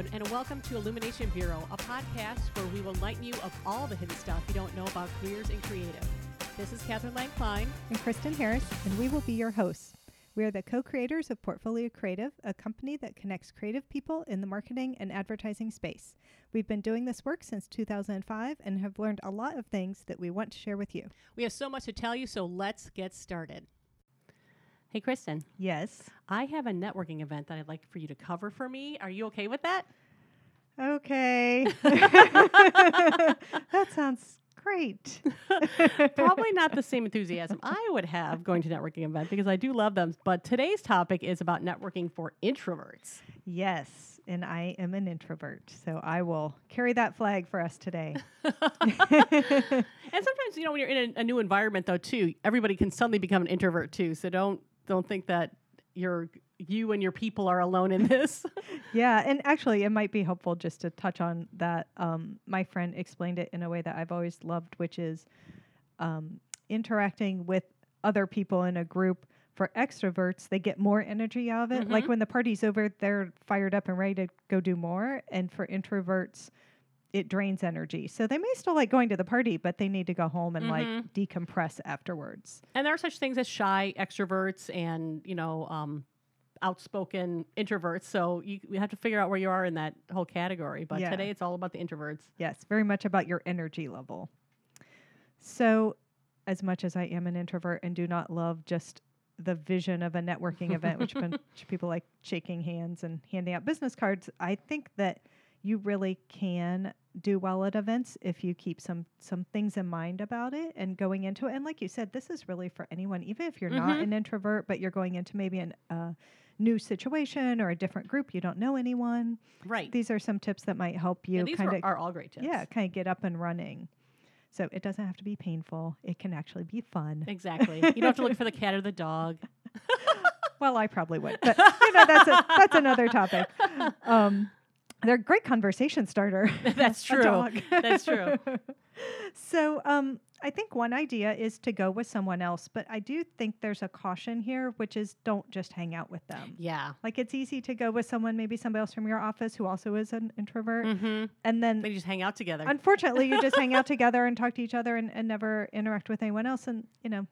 Hello, and, and welcome to Illumination Bureau, a podcast where we will enlighten you of all the hidden stuff you don't know about careers in creative. This is Catherine Lang Klein. and Kristen Harris, and we will be your hosts. We are the co creators of Portfolio Creative, a company that connects creative people in the marketing and advertising space. We've been doing this work since 2005 and have learned a lot of things that we want to share with you. We have so much to tell you, so let's get started. Hey, Kristen, Yes. I have a networking event that I'd like for you to cover for me. Are you okay with that? Okay. that sounds great. Probably not the same enthusiasm I would have going to networking event because I do love them. But today's topic is about networking for introverts. Yes, and I am an introvert, so I will carry that flag for us today. And sometimes, you know, when you're in a, a new environment, though, too, everybody can suddenly become an introvert too. So don't don't think that you're you and your people are alone in this. Yeah, and actually, it might be helpful just to touch on that. Um, my friend explained it in a way that I've always loved, which is um, interacting with other people in a group. For extroverts, they get more energy out of it. Like Mhm. when the party's over, they're fired up and ready to go do more. And for introverts, it drains energy. So they may still like going to the party, but they need to go home and Mhm. like decompress afterwards. and there are such things as shy extroverts and you know um, outspoken introverts. So you, you have to figure out where you are in that whole category. But Yeah. today it's all about the introverts. Yes, very much about your energy level. So, as much as I am an introvert and do not love just the vision of a networking event, which people like shaking hands and handing out business cards, I think that you really can do well at events if you keep some some things in mind about it and going into it. And like you said, this is really for anyone, even if you're not Mhm. an introvert, but you're going into maybe an uh, new situation or a different group, you don't know anyone. Right. These are some tips that might help you yeah, these kind are, of are all great tips. yeah, kind of get up and running. So it doesn't have to be painful. It can actually be fun. Exactly. you don't have to look for the cat or the dog. Well, I probably would, but you know that's a, that's another topic. Um, they're a great conversation starter. That's true. That's true. so um, I think one idea is to go with someone else, but I do think there's a caution here, which is don't just hang out with them. Yeah. Like it's easy to go with someone, maybe somebody else from your office who also is an introvert, Mm-hmm. and then They just hang out together. unfortunately you just hang out together and talk to each other and, and never interact with anyone else and you know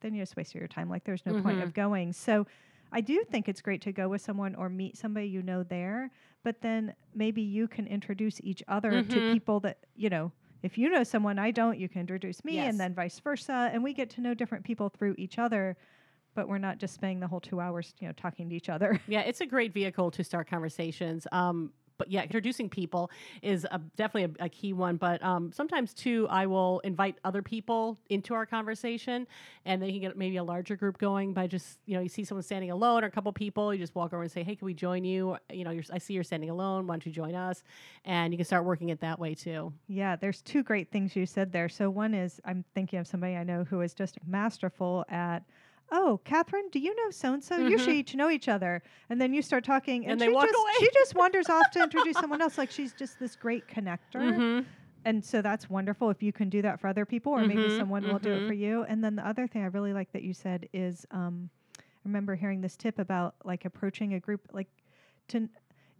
then you just waste your time like there's no point Mhm. of going so i do think it's great to go with someone or meet somebody you know there but then maybe you can introduce each other Mhm. to people that you know if you know someone i don't you can introduce me Yes. and then vice versa and we get to know different people through each other but we're not just spending the whole two hours you know talking to each other Yeah, it's a great vehicle to start conversations. Um, but yeah, introducing people is a, definitely a, a key one. But um, sometimes too, I will invite other people into our conversation, and they can get maybe a larger group going by just you know you see someone standing alone or a couple people, you just walk over and say, hey, can we join you? You know, I see you're standing alone. Why don't you join us? And you can start working it that way too. Yeah, there's two great things you said there. So one is I'm thinking of somebody I know who is just masterful at, oh, Catherine, do you know so and so? You should Mhm. each know each other. And then you start talking, and, And they she walk just away. she just wanders off to introduce someone else. Like she's just this great connector, Mm-hmm. and so that's wonderful if you can do that for other people, or maybe Mhm, someone will do it mhm. for you. And then the other thing I really like that you said is, um, I remember hearing this tip about like approaching a group like to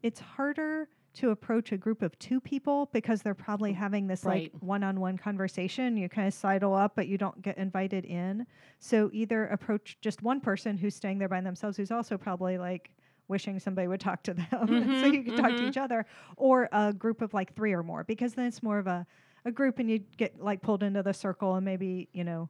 it's harder to approach a group of two people because they're probably having this like one-on-one conversation. You kind of sidle up but you don't get invited in. So either approach just one person who's staying there by themselves who's also probably like wishing somebody would talk to them so Mhm, you can talk to mhm. each other or a group of like three or more because then it's more of a a group and you get like pulled into the circle and maybe you know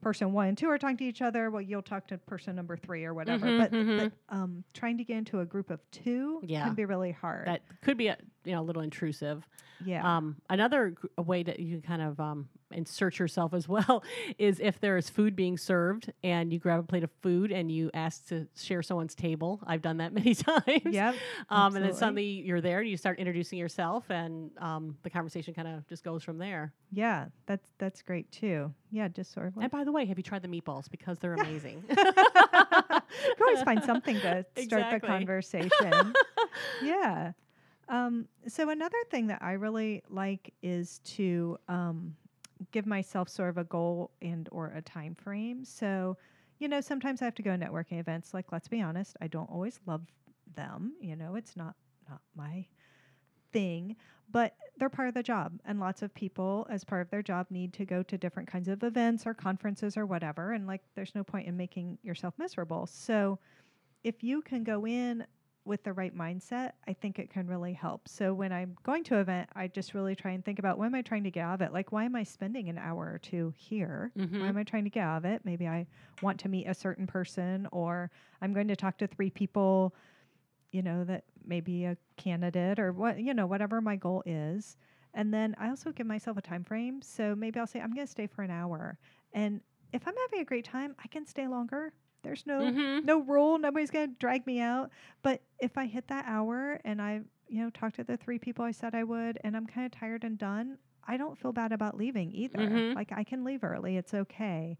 person one and two are talking to each other well you'll talk to person number three or whatever Mhm, but, mhm. but um, trying to get into a group of two Yeah. can be really hard That could be a you know a little intrusive. yeah Um, another g- way that you can kind of um, insert yourself as well is if there is food being served and you grab a plate of food and you ask to share someone's table. I've done that many times. yep Um, and then suddenly you're there and you start introducing yourself and um, the conversation kind of just goes from there. yeah that's that's great too yeah just sort of like And by the way, have you tried the meatballs? Because they're amazing. you always find something to start the conversation yeah um, so another thing that i really like is to um, give myself sort of a goal and or a time frame so you know sometimes i have to go networking events like let's be honest i don't always love them you know it's not not my thing, but they're part of the job. And lots of people, as part of their job, need to go to different kinds of events or conferences or whatever. And like, there's no point in making yourself miserable. So if you can go in with the right mindset, I think it can really help. So when I'm going to an event, I just really try and think about what am I trying to get out of it? Like, why am I spending an hour or two here? Mhm. Why am I trying to get out of it? Maybe I want to meet a certain person, or I'm going to talk to three people, you know, that may be a candidate or what, you know, whatever my goal is. And then I also give myself a time frame. So maybe I'll say, I'm going to stay for an hour. And if I'm having a great time, I can stay longer. There's no Mhm. no rule. Nobody's gonna drag me out. But if I hit that hour and I, you know, talk to the three people I said I would, and I'm kind of tired and done, I don't feel bad about leaving either. Mhm. Like I can leave early. It's okay.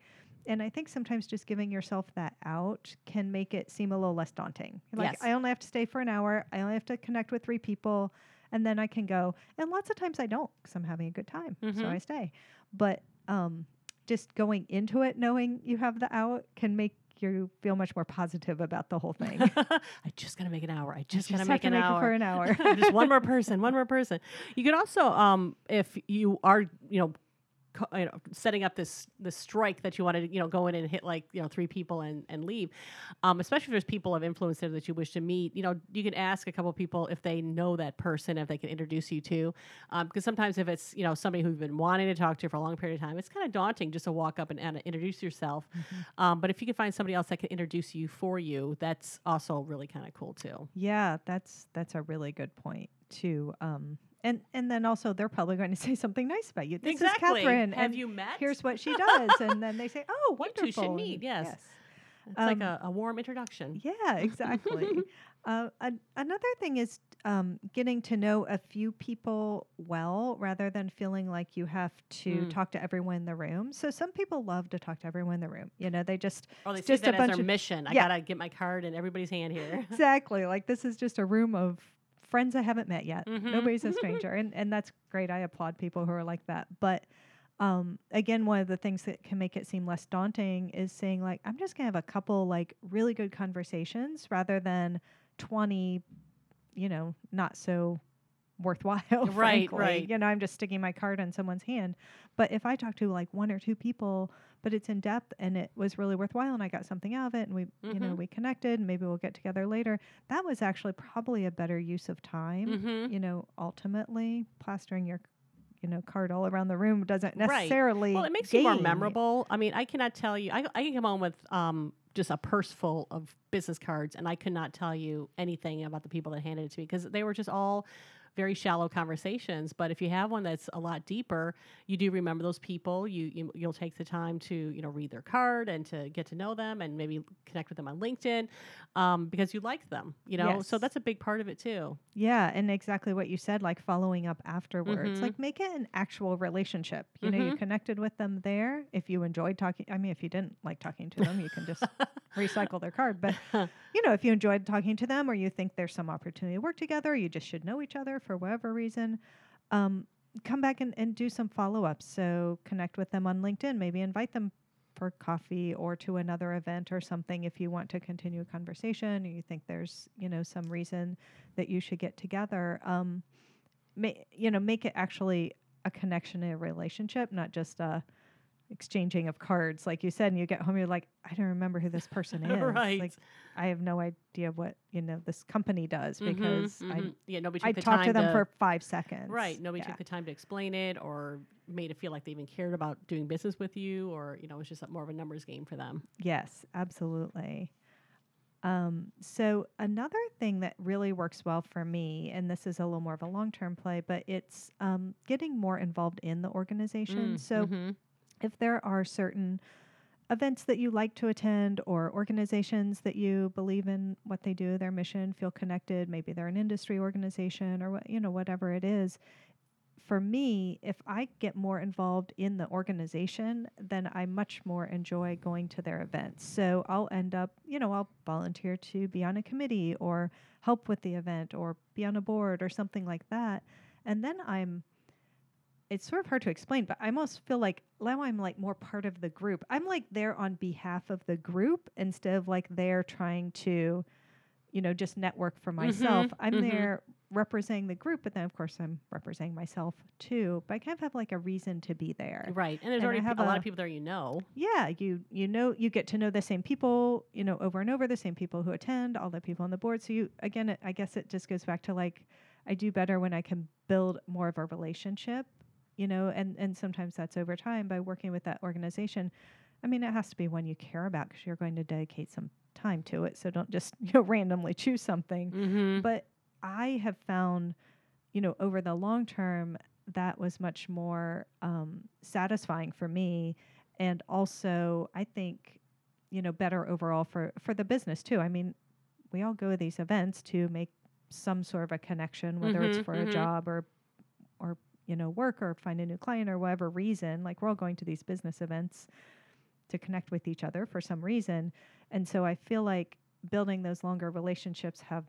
And I think sometimes just giving yourself that out can make it seem a little less daunting. Like Yes. I only have to stay for an hour. I only have to connect with three people, and then I can go. And lots of times I don't because I'm having a good time, Mhm. so I stay. But um, just going into it knowing you have the out can make you feel much more positive about the whole thing. I just gotta make an hour. I just, just gotta make an make hour. for an hour. just one more person, one more person. You could also, um, if you are, you know, you know, setting up this this strike that you want to, you know, go in and hit like you know three people and and leave, um, especially if there's people of influence there that you wish to meet. You know, you can ask a couple people if they know that person, if they can introduce you to, um, because sometimes if it's you know somebody who you've been wanting to talk to for a long period of time, it's kind of daunting just to walk up and, and introduce yourself. Um, but if you can find somebody else that can introduce you for you, that's also really kind of cool too. Yeah, that's that's a really good point too. Um, and and then also they're probably going to say something nice about you. This exactly. is Catherine, Have and you met? here's what she does, and then they say, "Oh, wonderful." You wonderful." two should meet, yes. It's Um, like a, a warm introduction. Yeah, exactly. uh, an- another thing is um, getting to know a few people well rather than feeling like you have to Mm. talk to everyone in the room. So some people love to talk to everyone in the room. You know, they just Or they just a bunch their of- mission. I gotta get my card in everybody's hand here. exactly like this is just a room of friends I haven't met yet. Mhm. Nobody's a stranger, and and that's great. I applaud people who are like that. But um, again, one of the things that can make it seem less daunting is saying like, I'm just gonna have a couple like really good conversations rather than twenty, you know, not so worthwhile. Right, frankly. right. You know, I'm just sticking my card in someone's hand. But if I talk to like one or two people, but it's in depth and it was really worthwhile and I got something out of it and we you know Mhm. we connected and maybe we'll get together later that was actually probably a better use of time mm-hmm. you know ultimately plastering your you know card all around the room doesn't Right. necessarily Well, it makes you more memorable. I mean, I cannot tell you. I, I can come home with um, just a purse full of business cards, and I could not tell you anything about the people that handed it to me because they were just all very shallow conversations. But if you have one that's a lot deeper, you do remember those people. You, you you'll take the time to you know read their card and to get to know them and maybe connect with them on LinkedIn um, because you like them. You know, so that's a big part of it too. yeah and exactly what you said like following up afterwards Mhm. like make it an actual relationship you know you Mhm. connected with them there if you enjoyed talking i mean if you didn't like talking to them you can just recycle their card but you know if you enjoyed talking to them or you think there's some opportunity to work together you just should know each other for whatever reason um, come back and, and do some follow-ups. So connect with them on linkedin maybe invite them for coffee or to another event or something if you want to continue a conversation or you think there's you know some reason that you should get together. Um, you know make it actually a connection a relationship not just a exchanging of cards like you said and you get home you're like i don't remember who this person is right. like i have no idea what you know this company does Mhm, because mhm. yeah, nobody i i talked to them for five seconds Right. Nobody Yeah. took the time to explain it or made it feel like they even cared about doing business with you or, you know, it's just more of a numbers game for them. Yes, absolutely. Um, so another thing that really works well for me, and this is a little more of a long-term play, but it's um, getting more involved in the organization. So Mhm. If there are certain events that you like to attend or organizations that you believe in what they do their mission feel connected maybe they're an industry organization or what you know whatever it is for me if i get more involved in the organization then i much more enjoy going to their events. So i'll end up you know i'll volunteer to be on a committee or help with the event or be on a board or something like that. And then i'm it's sort of hard to explain, but I almost feel like now I'm like more part of the group. I'm like there on behalf of the group instead of like there trying to, you know, just network for myself. I'm mhm. there representing the group, but then of course I'm representing myself too. But I kind of have like a reason to be there. Right. And there's And already have a, lot of people there you know. Yeah, you you know you get to know the same people, you know, over and over, the same people who attend, all the people on the board. So you again, it, I guess it just goes back to like I do better when I can build more of a relationship, you know, and and sometimes that's over time by working with that organization. I mean, it has to be one you care about because you're going to dedicate some time to it. So don't just you know randomly choose something. Mm-hmm. But I have found, you know, over the long term, that was much more um, satisfying for me, and also I think, you know, better overall for for the business too. I mean, we all go to these events to make some sort of a connection, whether it's Mhm, for mhm. a job or, or you know, work or find a new client or whatever reason. Like we're all going to these business events to connect with each other for some reason, and so I feel like building those longer relationships have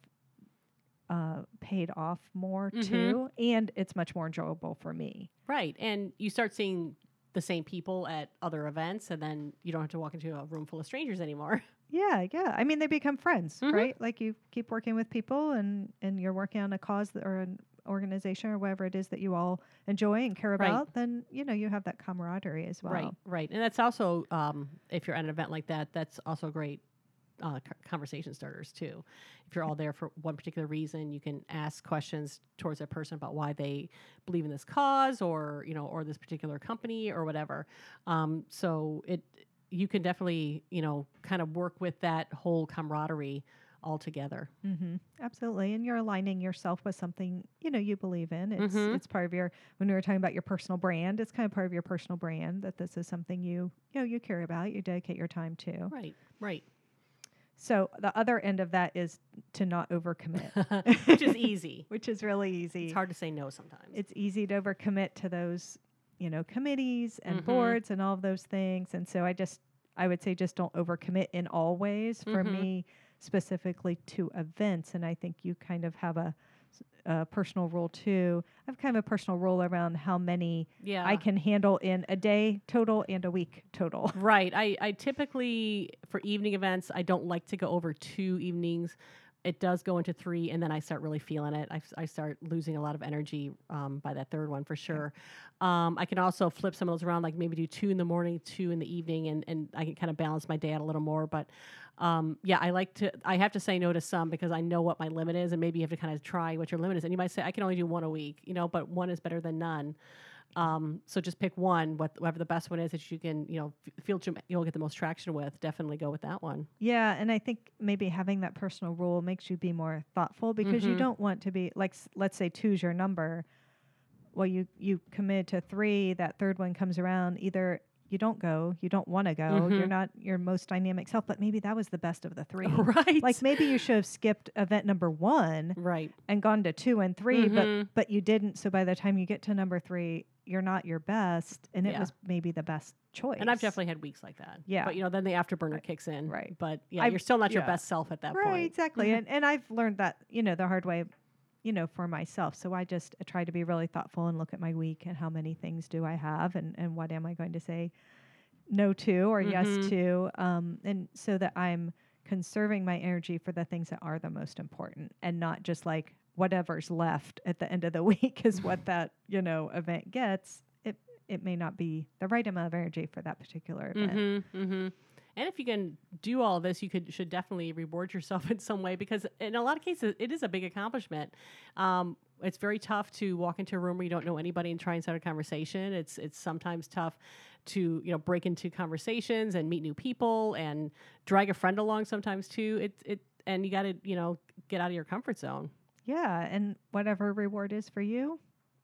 uh, paid off more Mhm. too, and it's much more enjoyable for me. Right. And you start seeing the same people at other events, and then you don't have to walk into a room full of strangers anymore. Yeah, yeah. I mean, they become friends, Mhm. right? Like you keep working with people, and and you're working on a cause that, or an organization or whatever it is that you all enjoy and care Right. about. Then you know you have that camaraderie as well. Right. Right. And that's also, um, if you're at an event like that, that's also great. Uh, co- conversation starters too. If you're all there for one particular reason, you can ask questions towards that person about why they believe in this cause, or you know, or this particular company, or whatever. Um, so it, you can definitely, you know, kind of work with that whole camaraderie all together. Mm-hmm. Absolutely, and you're aligning yourself with something you know you believe in. It's Mhm. it's part of your. When we were talking about your personal brand, it's kind of part of your personal brand that this is something you you know you care about. You dedicate your time to. Right. Right. So the other end of that is to not overcommit, Which is easy. which is really easy. It's hard to say no sometimes. It's easy to overcommit to those, you know, committees and Mhm. boards and all of those things. And so I just, I would say, just don't overcommit in all ways. For Mhm. me, specifically to events, and I think you kind of have a personal rule too. I have kind of a personal rule around how many yeah. I can handle in a day total and a week total. Right. I, I typically, for evening events, I don't like to go over two evenings. It does go into three, and then I start really feeling it. I start losing a lot of energy um, by that third one for sure. Um, I can also flip some of those around, like maybe do two in the morning, two in the evening, and, and I can kind of balance my day out a little more. But um, yeah, I like to, I have to say no to some because I know what my limit is, and maybe you have to kind of try what your limit is. And you might say, I can only do one a week, you know, but one is better than none. Um, so just pick one, what, whatever the best one is that you can, you know, f- feel you- you'll get the most traction with. Definitely go with that one. Yeah, and I think maybe having that personal rule makes you be more thoughtful because you Mhm. don't want to be like let's say two's your number. Well, you you commit to three, that third one comes around, either you don't go, you don't want to go, you're Mhm. not your most dynamic self, but maybe that was the best of the three. right. Like maybe you should have skipped event number 1 right. and gone to 2 and 3, but Mhm. but you didn't, so by the time you get to number 3, you're not your best and it was maybe the best choice. And I've definitely had weeks like that. Yeah. But you know, then the afterburner Right. kicks in. Right. But yeah, I've- you're still not your best self at that right, point. exactly. and and I've learned that you know the hard way, you know, for myself. So I just uh, try to be really thoughtful and look at my week and how many things do I have and and what am I going to say no to or Mhm. yes to, um, and so that I'm conserving my energy for the things that are the most important and not just like whatever's left at the end of the week is what that you know event gets. It it may not be the right amount of energy for that particular event. Mm-hmm, mm-hmm. And if you can do all this, you could should definitely reward yourself in some way because in a lot of cases it is a big accomplishment. Um, it's very tough to walk into a room where you don't know anybody and try and start a conversation. It's it's sometimes tough to you know break into conversations and meet new people and drag a friend along sometimes too. It it and you got to you know get out of your comfort zone. Yeah, and whatever reward is for you,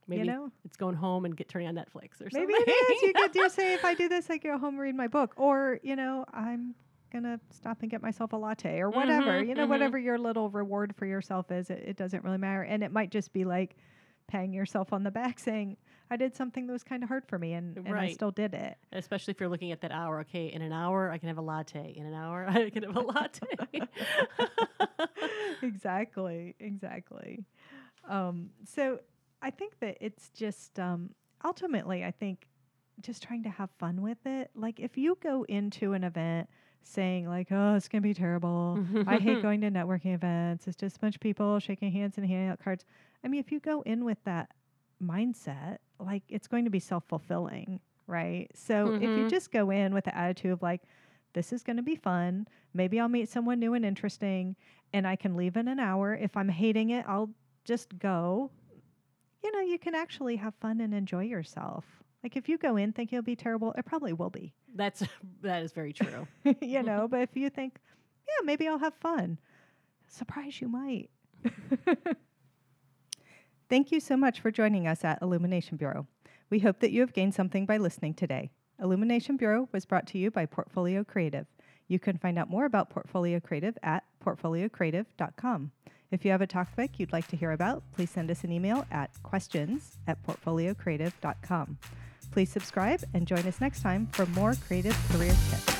Maybe you know, it's going home and get turning on Netflix or something. maybe it is. You could do say if I do this, I go home and read my book, or you know, I'm gonna stop and get myself a latte or whatever. Mhm, you know, mhm. whatever your little reward for yourself is, it, it doesn't really matter, and it might just be like patting yourself on the back, saying, "I did something that was kind of hard for me, and, and I still did it." Especially if you're looking at that hour. Okay, in an hour I can have a latte. In an hour I can have a latte. exactly, exactly. Um, so I think that it's just um, ultimately, I think just trying to have fun with it. Like if you go into an event saying like, "Oh, it's gonna be terrible. I hate going to networking events. It's just a bunch of people shaking hands and handing out cards." I mean, if you go in with that mindset, like it's going to be self fulfilling, right? So if you Mhm. just go in with the attitude of like, "This is going to be fun. Maybe I'll meet someone new and interesting, and I can leave in an hour. If I'm hating it, I'll just go." You know, you can actually have fun and enjoy yourself. Like if you go in thinking it'll be terrible, it probably will be. That's that is very true. you know, but if you think, yeah, maybe I'll have fun, surprise you might. Thank you so much for joining us at Illumination Bureau. We hope that you have gained something by listening today. Illumination Bureau was brought to you by Portfolio Creative. You can find out more about Portfolio Creative at portfoliocreative.com. If you have a topic you'd like to hear about, please send us an email at questions at portfoliocreative.com. Please subscribe and join us next time for more creative career tips.